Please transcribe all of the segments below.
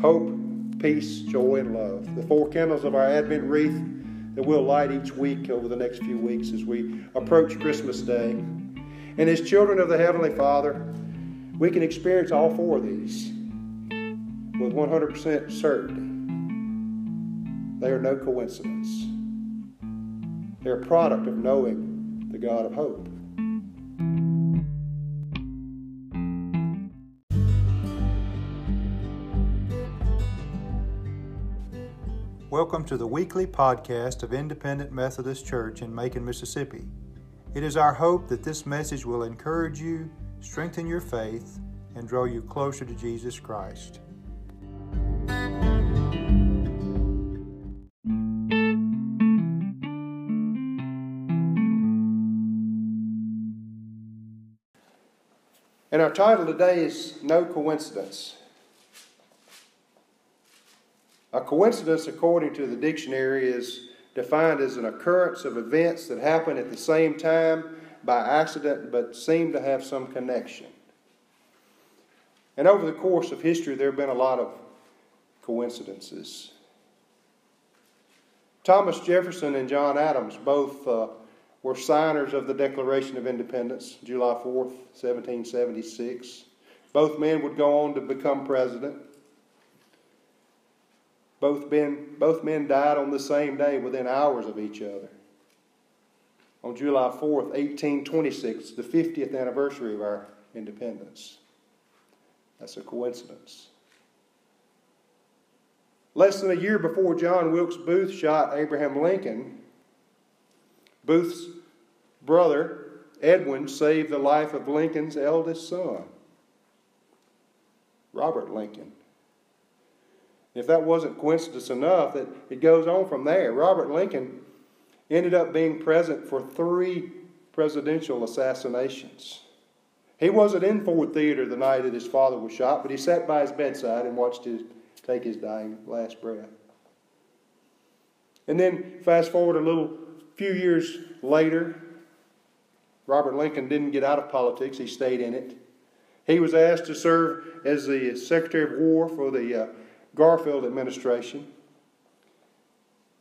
hope, peace, joy, and love. The four candles of our Advent wreath that we'll light each week over the next few weeks as we approach Christmas Day. And as children of the Heavenly Father, we can experience all four of these with 100% certainty. They are no coincidence. They're a product of knowing the God of hope. Welcome to the weekly podcast of Independent Methodist Church in Macon, Mississippi. It is our hope that this message will encourage you, strengthen your faith, and draw you closer to Jesus Christ. And our title today is No Coincidence. A coincidence, according to the dictionary, is defined as an occurrence of events that happen at the same time by accident but seem to have some connection. And over the course of history, there have been a lot of coincidences. Thomas Jefferson and John Adams both uh, were signers of the Declaration of Independence, July 4th, 1776. Both men would go on to become president. Both men, both men died on the same day within hours of each other. On July 4th, 1826, the 50th anniversary of our independence. That's a coincidence. Less than a year before John Wilkes Booth shot Abraham Lincoln, Booth's brother, Edwin, saved the life of Lincoln's eldest son, Robert Lincoln. If that wasn't coincidence enough, that it goes on from there. Robert Lincoln ended up being present for three presidential assassinations. He wasn't in Ford Theater the night that his father was shot, but he sat by his bedside and watched his take his dying last breath. And then fast forward a little few years later, Robert Lincoln didn't get out of politics, he stayed in it. He was asked to serve as the Secretary of War for the uh, Garfield administration.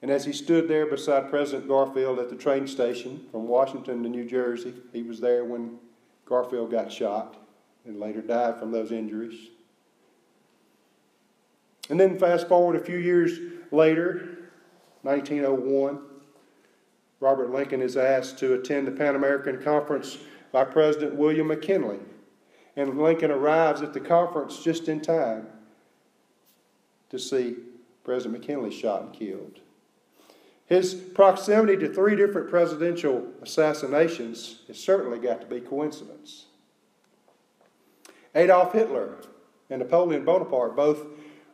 And as he stood there beside President Garfield at the train station from Washington to New Jersey, he was there when Garfield got shot and later died from those injuries. And then fast forward a few years later, 1901, Robert Lincoln is asked to attend the Pan American Conference by President William McKinley. And Lincoln arrives at the conference just in time to see President McKinley shot and killed. His proximity to three different presidential assassinations has certainly got to be coincidence. Adolf Hitler and Napoleon Bonaparte, both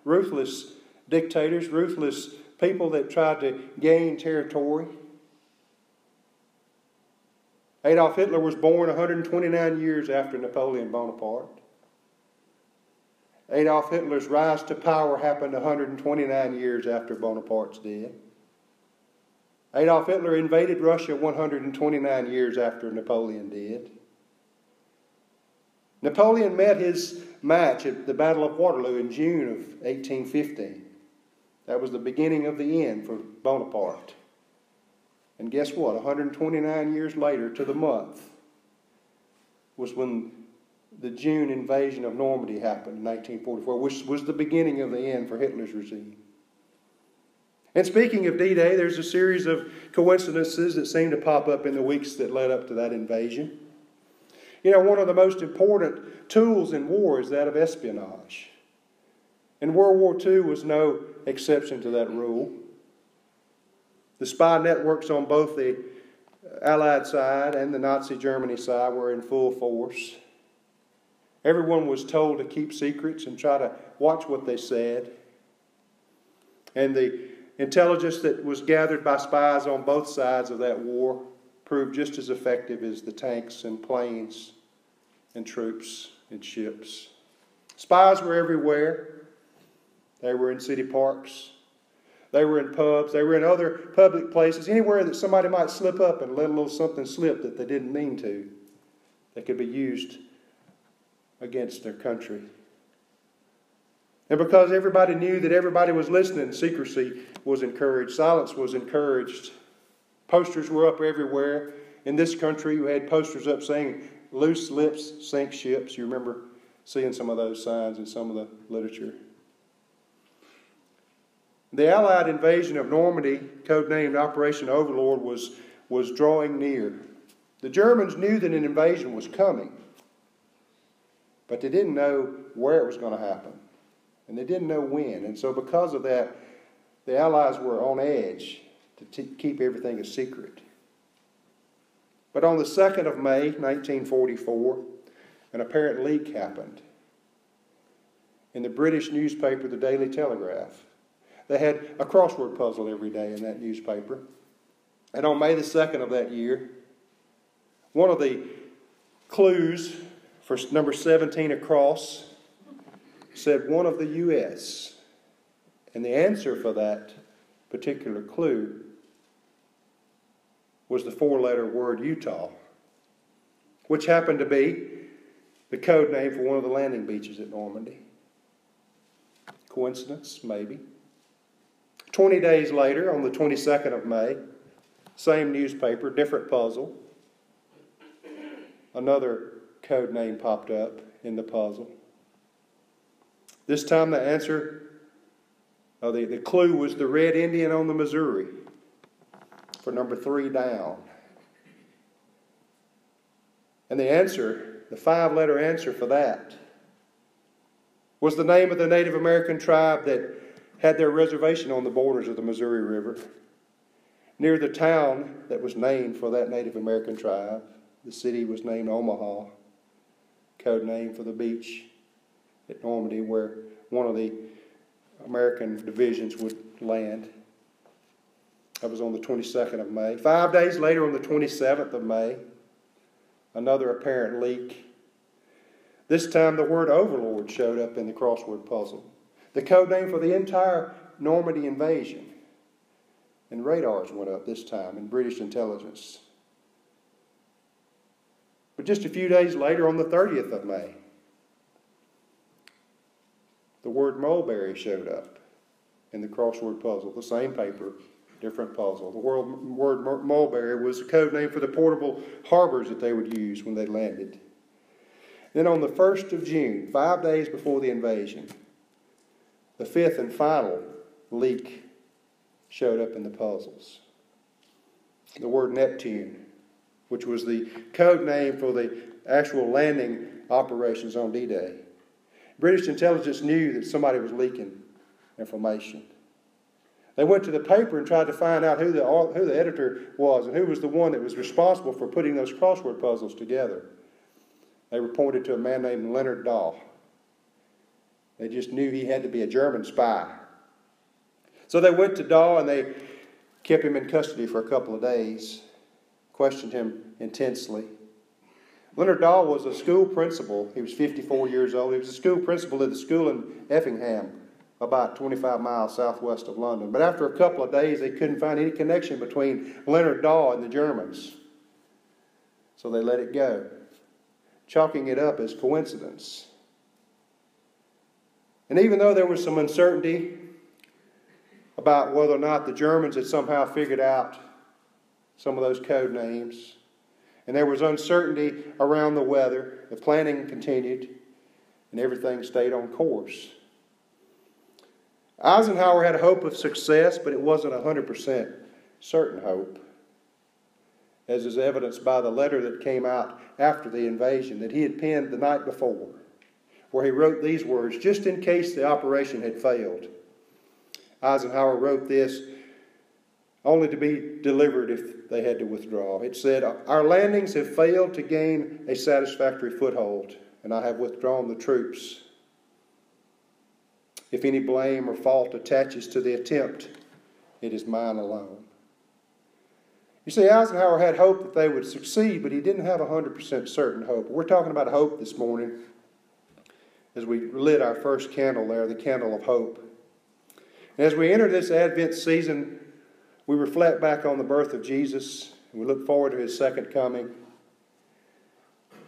ruthless dictators, ruthless people that tried to gain territory. Adolf Hitler was born 129 years after Napoleon Bonaparte. Adolf Hitler's rise to power happened 129 years after Bonaparte's death. Adolf Hitler invaded Russia 129 years after Napoleon did. Napoleon met his match at the Battle of Waterloo in June of 1815. That was the beginning of the end for Bonaparte. And guess what? 129 years later, to the month, was when the June invasion of Normandy happened in 1944, which was the beginning of the end for Hitler's regime. And speaking of D Day, there's a series of coincidences that seem to pop up in the weeks that led up to that invasion. You know, one of the most important tools in war is that of espionage. And World War II was no exception to that rule. The spy networks on both the Allied side and the Nazi Germany side were in full force. Everyone was told to keep secrets and try to watch what they said. And the intelligence that was gathered by spies on both sides of that war proved just as effective as the tanks and planes and troops and ships. Spies were everywhere. They were in city parks. They were in pubs. They were in other public places. Anywhere that somebody might slip up and let a little something slip that they didn't mean to, that could be used against their country. And because everybody knew that everybody was listening, secrecy was encouraged, silence was encouraged. Posters were up everywhere. In this country, we had posters up saying, Loose lips sink ships. You remember seeing some of those signs in some of the literature. The Allied invasion of Normandy, codenamed Operation Overlord, was, was drawing near. The Germans knew that an invasion was coming, but they didn't know where it was going to happen, and they didn't know when. And so, because of that, the Allies were on edge to t- keep everything a secret. But on the 2nd of May, 1944, an apparent leak happened in the British newspaper, the Daily Telegraph. They had a crossword puzzle every day in that newspaper. And on May the 2nd of that year, one of the clues for number 17 across said one of the U.S. And the answer for that particular clue was the four letter word Utah, which happened to be the code name for one of the landing beaches at Normandy. Coincidence? Maybe. 20 days later, on the 22nd of May, same newspaper, different puzzle. Another code name popped up in the puzzle. This time the answer, oh, the, the clue was the Red Indian on the Missouri for number three down. And the answer, the five letter answer for that, was the name of the Native American tribe that had their reservation on the borders of the Missouri River, near the town that was named for that Native American tribe. The city was named Omaha, code name for the beach at Normandy, where one of the American divisions would land. That was on the 22nd of May. Five days later, on the 27th of May, another apparent leak. This time, the word overlord showed up in the crossword puzzle the code name for the entire Normandy invasion. And radars went up this time in British intelligence. But just a few days later, on the 30th of May, the word mulberry showed up in the crossword puzzle, the same paper, different puzzle. The word mulberry was a code name for the portable harbors that they would use when they landed. Then on the 1st of June, five days before the invasion, the fifth and final leak showed up in the puzzles. The word Neptune, which was the code name for the actual landing operations on D Day. British intelligence knew that somebody was leaking information. They went to the paper and tried to find out who the, who the editor was and who was the one that was responsible for putting those crossword puzzles together. They were pointed to a man named Leonard Dawe. They just knew he had to be a German spy. So they went to Dawe and they kept him in custody for a couple of days, questioned him intensely. Leonard Dawe was a school principal. He was 54 years old. He was a school principal at the school in Effingham, about 25 miles southwest of London. But after a couple of days, they couldn't find any connection between Leonard Dawe and the Germans. So they let it go, chalking it up as coincidence. And even though there was some uncertainty about whether or not the Germans had somehow figured out some of those code names, and there was uncertainty around the weather, the planning continued, and everything stayed on course. Eisenhower had a hope of success, but it wasn't 100% certain hope, as is evidenced by the letter that came out after the invasion that he had penned the night before where he wrote these words just in case the operation had failed. Eisenhower wrote this only to be delivered if they had to withdraw. It said, Our landings have failed to gain a satisfactory foothold, and I have withdrawn the troops. If any blame or fault attaches to the attempt, it is mine alone. You see, Eisenhower had hope that they would succeed, but he didn't have 100% certain hope. We're talking about hope this morning as we lit our first candle there, the candle of hope. And as we enter this Advent season, we reflect back on the birth of Jesus and we look forward to his second coming.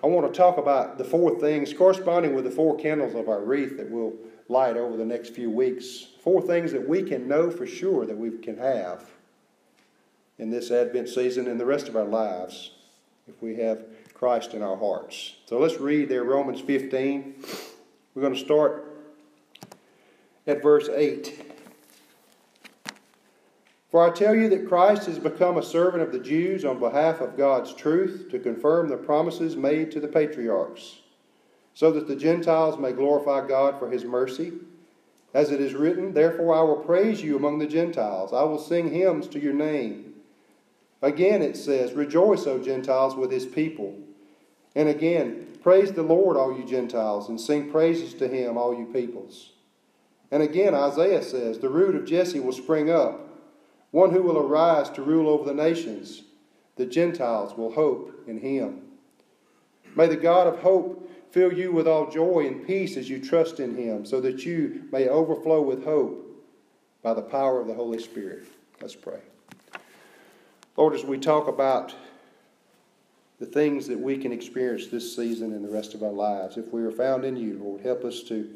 I want to talk about the four things corresponding with the four candles of our wreath that we'll light over the next few weeks. Four things that we can know for sure that we can have in this Advent season and the rest of our lives if we have Christ in our hearts. So let's read there Romans 15. We're going to start at verse 8. For I tell you that Christ has become a servant of the Jews on behalf of God's truth to confirm the promises made to the patriarchs, so that the Gentiles may glorify God for his mercy. As it is written, Therefore I will praise you among the Gentiles, I will sing hymns to your name. Again it says, Rejoice, O Gentiles, with his people. And again, Praise the Lord, all you Gentiles, and sing praises to him, all you peoples. And again, Isaiah says, The root of Jesse will spring up one who will arise to rule over the nations. The Gentiles will hope in him. May the God of hope fill you with all joy and peace as you trust in him, so that you may overflow with hope by the power of the Holy Spirit. Let's pray. Lord, as we talk about the things that we can experience this season and the rest of our lives, if we are found in you, Lord, help us to,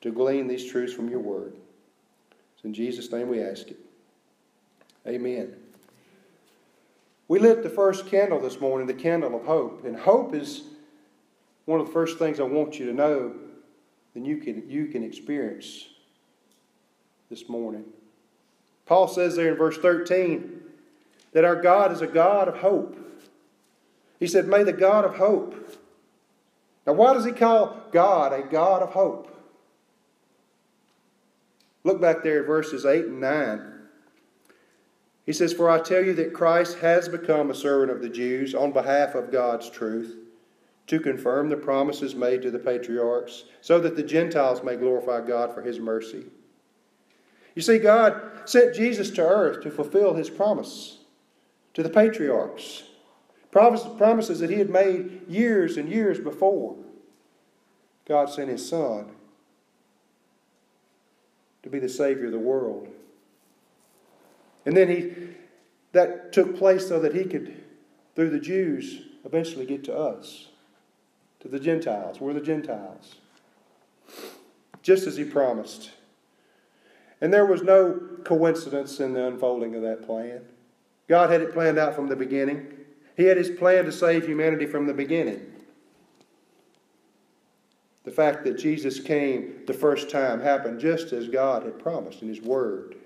to glean these truths from your word. It's in Jesus' name we ask it. Amen. We lit the first candle this morning, the candle of hope. And hope is one of the first things I want you to know that you can, you can experience this morning. Paul says there in verse 13 that our God is a God of hope. He said, May the God of hope. Now, why does he call God a God of hope? Look back there at verses 8 and 9. He says, For I tell you that Christ has become a servant of the Jews on behalf of God's truth, to confirm the promises made to the patriarchs, so that the Gentiles may glorify God for his mercy. You see, God sent Jesus to earth to fulfill his promise to the patriarchs, promises that he had made years and years before. God sent his Son to be the Savior of the world. And then he that took place so that he could, through the Jews, eventually get to us, to the Gentiles. We're the Gentiles. Just as he promised. And there was no coincidence in the unfolding of that plan. God had it planned out from the beginning. He had his plan to save humanity from the beginning. The fact that Jesus came the first time happened just as God had promised in his word.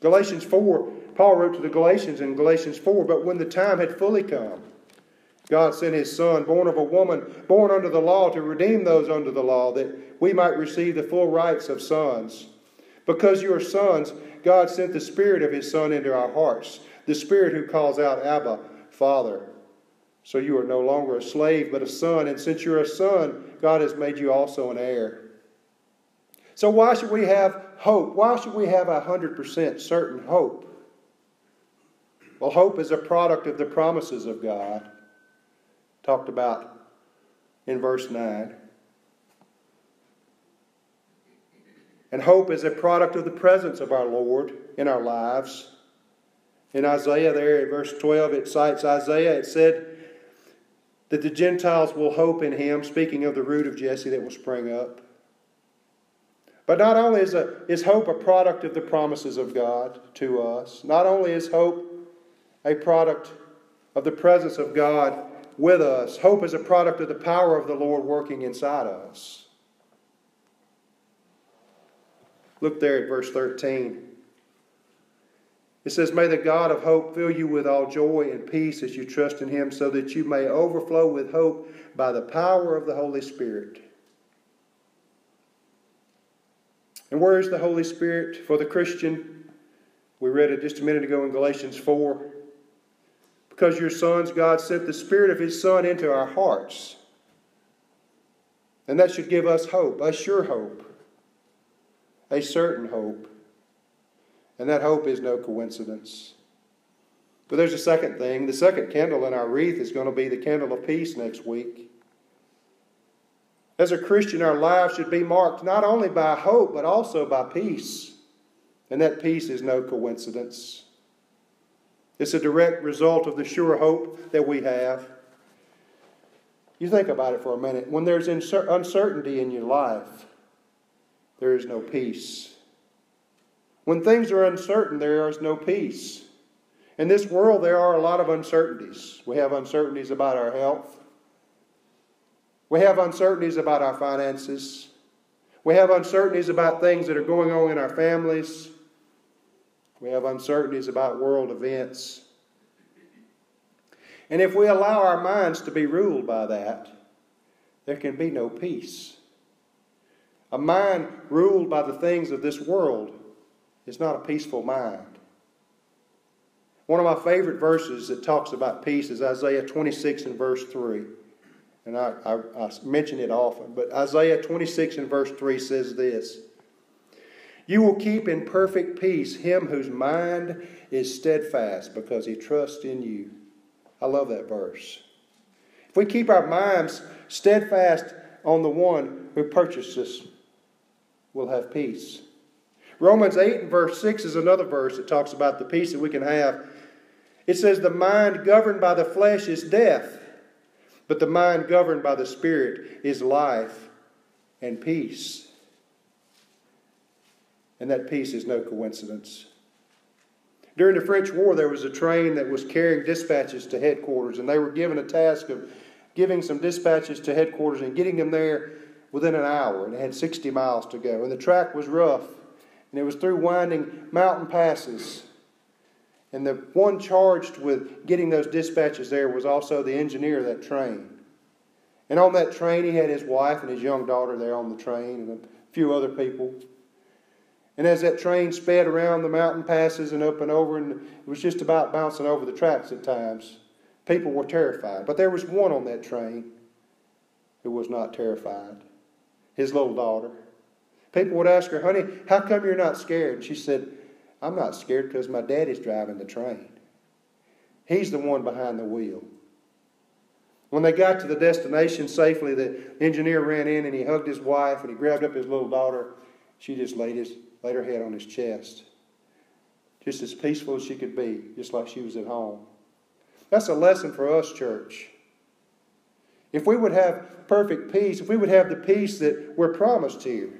Galatians 4, Paul wrote to the Galatians in Galatians 4, but when the time had fully come, God sent his Son, born of a woman, born under the law, to redeem those under the law, that we might receive the full rights of sons. Because you are sons, God sent the Spirit of his Son into our hearts, the Spirit who calls out, Abba, Father. So you are no longer a slave, but a son. And since you're a son, God has made you also an heir. So, why should we have hope? Why should we have a 100% certain hope? Well, hope is a product of the promises of God, talked about in verse 9. And hope is a product of the presence of our Lord in our lives. In Isaiah, there in verse 12, it cites Isaiah. It said that the Gentiles will hope in him, speaking of the root of Jesse that will spring up. But not only is, a, is hope a product of the promises of God to us, not only is hope a product of the presence of God with us, hope is a product of the power of the Lord working inside us. Look there at verse 13. It says, May the God of hope fill you with all joy and peace as you trust in him, so that you may overflow with hope by the power of the Holy Spirit. And where is the Holy Spirit for the Christian? We read it just a minute ago in Galatians 4. Because your sons, God sent the Spirit of His Son into our hearts. And that should give us hope, a sure hope, a certain hope. And that hope is no coincidence. But there's a second thing. The second candle in our wreath is going to be the candle of peace next week. As a Christian, our lives should be marked not only by hope, but also by peace. And that peace is no coincidence. It's a direct result of the sure hope that we have. You think about it for a minute. When there's uncertainty in your life, there is no peace. When things are uncertain, there is no peace. In this world, there are a lot of uncertainties. We have uncertainties about our health. We have uncertainties about our finances. We have uncertainties about things that are going on in our families. We have uncertainties about world events. And if we allow our minds to be ruled by that, there can be no peace. A mind ruled by the things of this world is not a peaceful mind. One of my favorite verses that talks about peace is Isaiah 26 and verse 3. And I, I, I mention it often, but Isaiah 26 and verse 3 says this You will keep in perfect peace him whose mind is steadfast because he trusts in you. I love that verse. If we keep our minds steadfast on the one who purchased us, we'll have peace. Romans 8 and verse 6 is another verse that talks about the peace that we can have. It says, The mind governed by the flesh is death, but the mind governed by the Spirit is life and peace. And that peace is no coincidence. During the French War, there was a train that was carrying dispatches to headquarters, and they were given a task of giving some dispatches to headquarters and getting them there within an hour. And it had 60 miles to go. And the track was rough, and it was through winding mountain passes. And the one charged with getting those dispatches there was also the engineer of that train. And on that train, he had his wife and his young daughter there on the train, and a few other people. And as that train sped around the mountain passes and up and over, and it was just about bouncing over the tracks at times, people were terrified. But there was one on that train who was not terrified his little daughter. People would ask her, Honey, how come you're not scared? She said, I'm not scared because my daddy's driving the train. He's the one behind the wheel. When they got to the destination safely, the engineer ran in and he hugged his wife and he grabbed up his little daughter. She just laid his laid her head on his chest. Just as peaceful as she could be, just like she was at home. That's a lesson for us, church. If we would have perfect peace, if we would have the peace that we're promised here,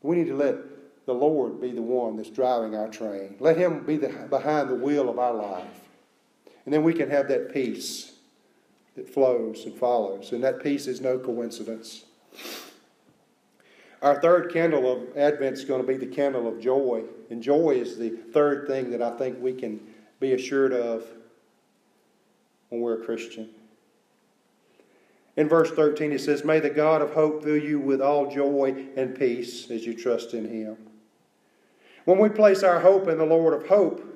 we need to let the Lord be the one that's driving our train. Let Him be the, behind the wheel of our life. And then we can have that peace that flows and follows. And that peace is no coincidence. Our third candle of Advent is going to be the candle of joy. And joy is the third thing that I think we can be assured of when we're a Christian. In verse 13, it says, May the God of hope fill you with all joy and peace as you trust in him. When we place our hope in the Lord of hope,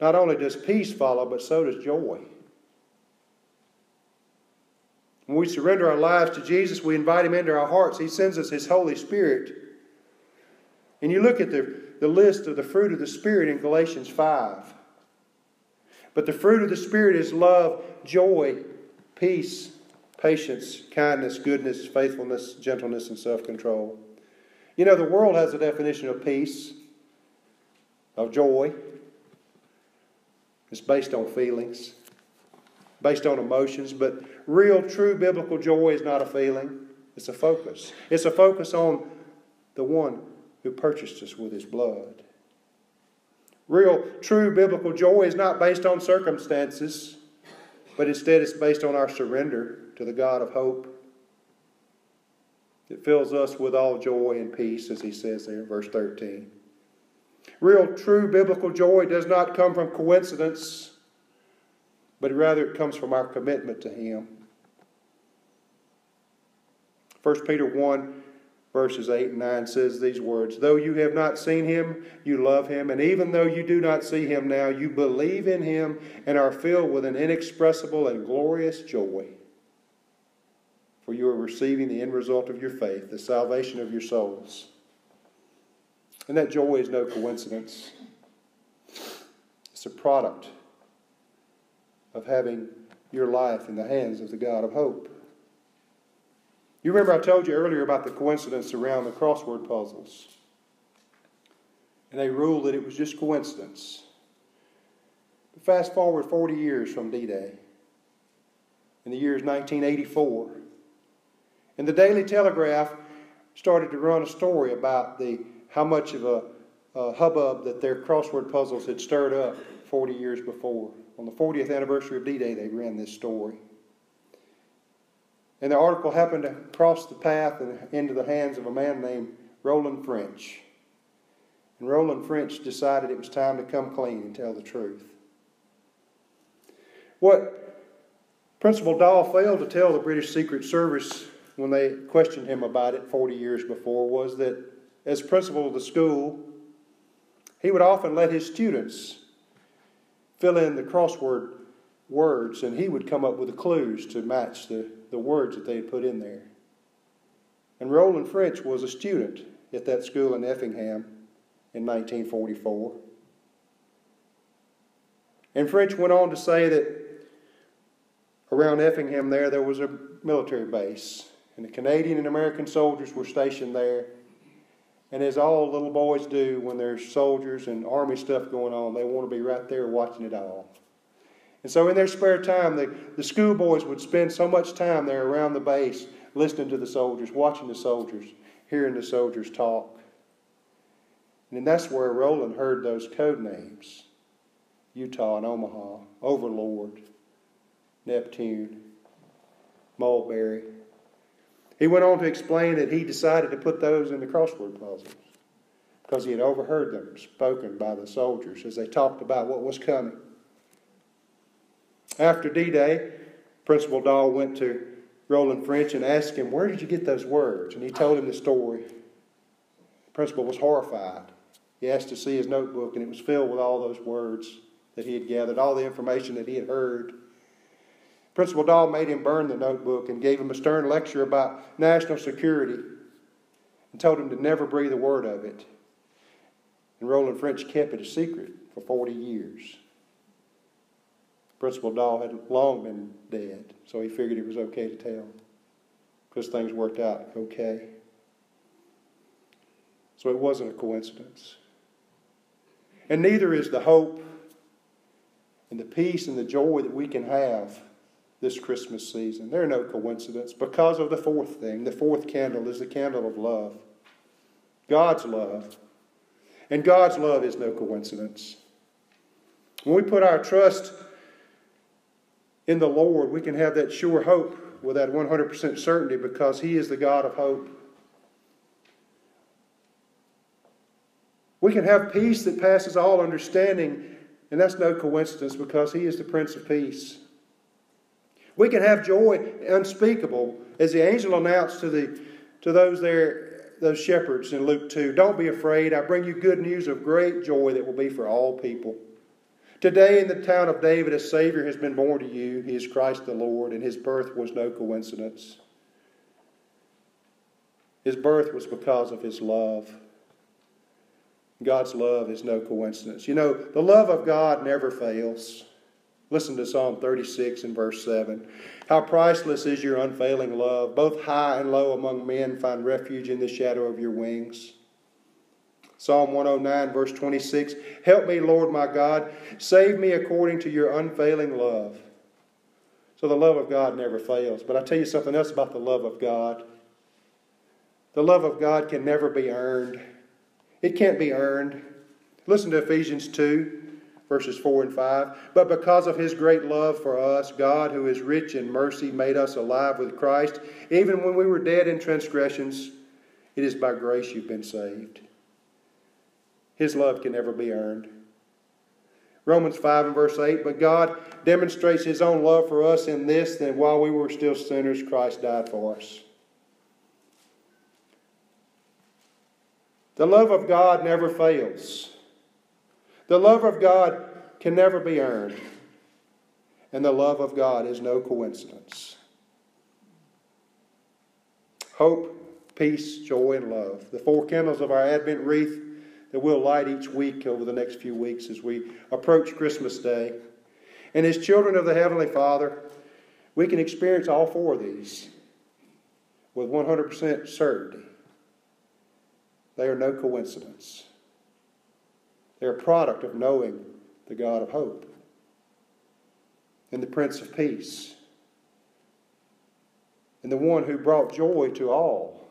not only does peace follow, but so does joy. When we surrender our lives to Jesus, we invite Him into our hearts. He sends us His Holy Spirit. And you look at the, the list of the fruit of the Spirit in Galatians 5. But the fruit of the Spirit is love, joy, peace, patience, kindness, goodness, faithfulness, gentleness, and self control. You know, the world has a definition of peace, of joy. It's based on feelings based on emotions, but real, true biblical joy is not a feeling, it's a focus. It's a focus on the one who purchased us with his blood. Real, true biblical joy is not based on circumstances, but instead it's based on our surrender to the God of hope. It fills us with all joy and peace, as he says there in verse 13. Real, true biblical joy does not come from coincidence but rather it comes from our commitment to Him. 1 Peter 1, verses 8 and 9 says these words Though you have not seen Him, you love Him, and even though you do not see Him now, you believe in Him and are filled with an inexpressible and glorious joy. For you are receiving the end result of your faith, the salvation of your souls. And that joy is no coincidence. It's a product of having your life in the hands of the God of hope. You remember I told you earlier about the coincidence around the crossword puzzles. And they ruled that it was just coincidence. But fast forward 40 years from D Day, in the year 1984. And the Daily Telegraph started to run a story about the how much of a, a hubbub that their crossword puzzles had stirred up 40 years before. On the 40th anniversary of D Day, they ran this story. And the article happened to cross the path and into the hands of a man named Roland French. And Roland French decided it was time to come clean and tell the truth. What Principal Dawe failed to tell the British Secret Service when they questioned him about it 40 years before was that as principal of the school, he would often let his students fill in the crossword words and he would come up with the clues to match the, the words that they had put in there. And Roland French was a student at that school in Effingham in 1944. And French went on to say that around Effingham there, there was a military base. And the Canadian and American soldiers were stationed there. And as all little boys do when there's soldiers and army stuff going on, they want to be right there watching it all. And so in their spare time, the, the schoolboys would spend so much time there around the base listening to the soldiers, watching the soldiers, hearing the soldiers talk. And that's where Roland heard those code names Utah and Omaha, Overlord, Neptune, Mulberry. He went on to explain that he decided to put those in the crossword puzzles because he had overheard them spoken by the soldiers as they talked about what was coming. After D Day, Principal Dawe went to Roland French and asked him, Where did you get those words? And he told him the story. The principal was horrified. He asked to see his notebook, and it was filled with all those words that he had gathered, all the information that he had heard. Principal Dawe made him burn the notebook and gave him a stern lecture about national security and told him to never breathe a word of it. And Roland French kept it a secret for 40 years. Principal Dawe had long been dead, so he figured it was okay to tell because things worked out okay. So it wasn't a coincidence. And neither is the hope and the peace and the joy that we can have this Christmas season. They're no coincidence because of the fourth thing. The fourth candle is the candle of love. God's love. And God's love is no coincidence. When we put our trust in the Lord, we can have that sure hope with that 100% certainty because He is the God of hope. We can have peace that passes all understanding, and that's no coincidence because He is the Prince of Peace. We can have joy unspeakable, as the angel announced to, the, to those there, those shepherds in Luke 2 Don't be afraid, I bring you good news of great joy that will be for all people. Today in the town of David, a Savior has been born to you. He is Christ the Lord, and his birth was no coincidence. His birth was because of his love. God's love is no coincidence. You know, the love of God never fails. Listen to Psalm 36 and verse 7. How priceless is your unfailing love. Both high and low among men find refuge in the shadow of your wings. Psalm 109, verse 26. Help me, Lord my God. Save me according to your unfailing love. So the love of God never fails. But I tell you something else about the love of God. The love of God can never be earned. It can't be earned. Listen to Ephesians 2 verses 4 and 5. But because of his great love for us, God, who is rich in mercy, made us alive with Christ. Even when we were dead in transgressions, it is by grace you've been saved. His love can never be earned. Romans 5 and verse 8, but God demonstrates his own love for us in this that while we were still sinners, Christ died for us. The love of God never fails. The love of God can never be earned, and the love of God is no coincidence. Hope, peace, joy, and love. The four candles of our Advent wreath that we'll light each week over the next few weeks as we approach Christmas Day. And as children of the Heavenly Father, we can experience all four of these with 100% certainty. They are no coincidence. They're a product of knowing the God of hope and the Prince of Peace and the one who brought joy to all,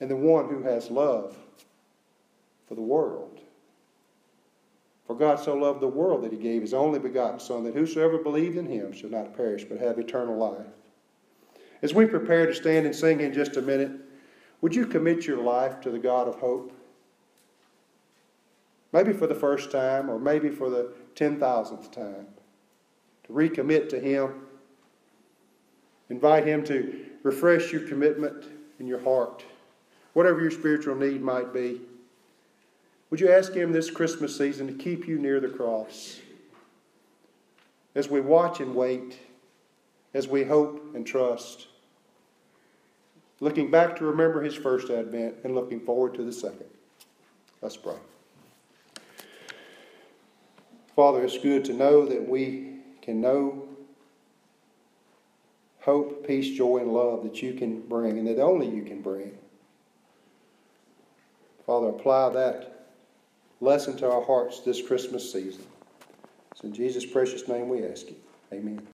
and the one who has love for the world. For God so loved the world that he gave his only begotten Son, that whosoever believed in him shall not perish, but have eternal life. As we prepare to stand and sing in just a minute, would you commit your life to the God of hope? Maybe for the first time, or maybe for the 10,000th time. To recommit to Him. Invite Him to refresh your commitment in your heart, whatever your spiritual need might be. Would you ask Him this Christmas season to keep you near the cross? As we watch and wait, as we hope and trust, looking back to remember His first advent and looking forward to the second. Let's pray. Father, it's good to know that we can know hope, peace, joy, and love that you can bring and that only you can bring. Father, apply that lesson to our hearts this Christmas season. It's in Jesus' precious name we ask you. Amen.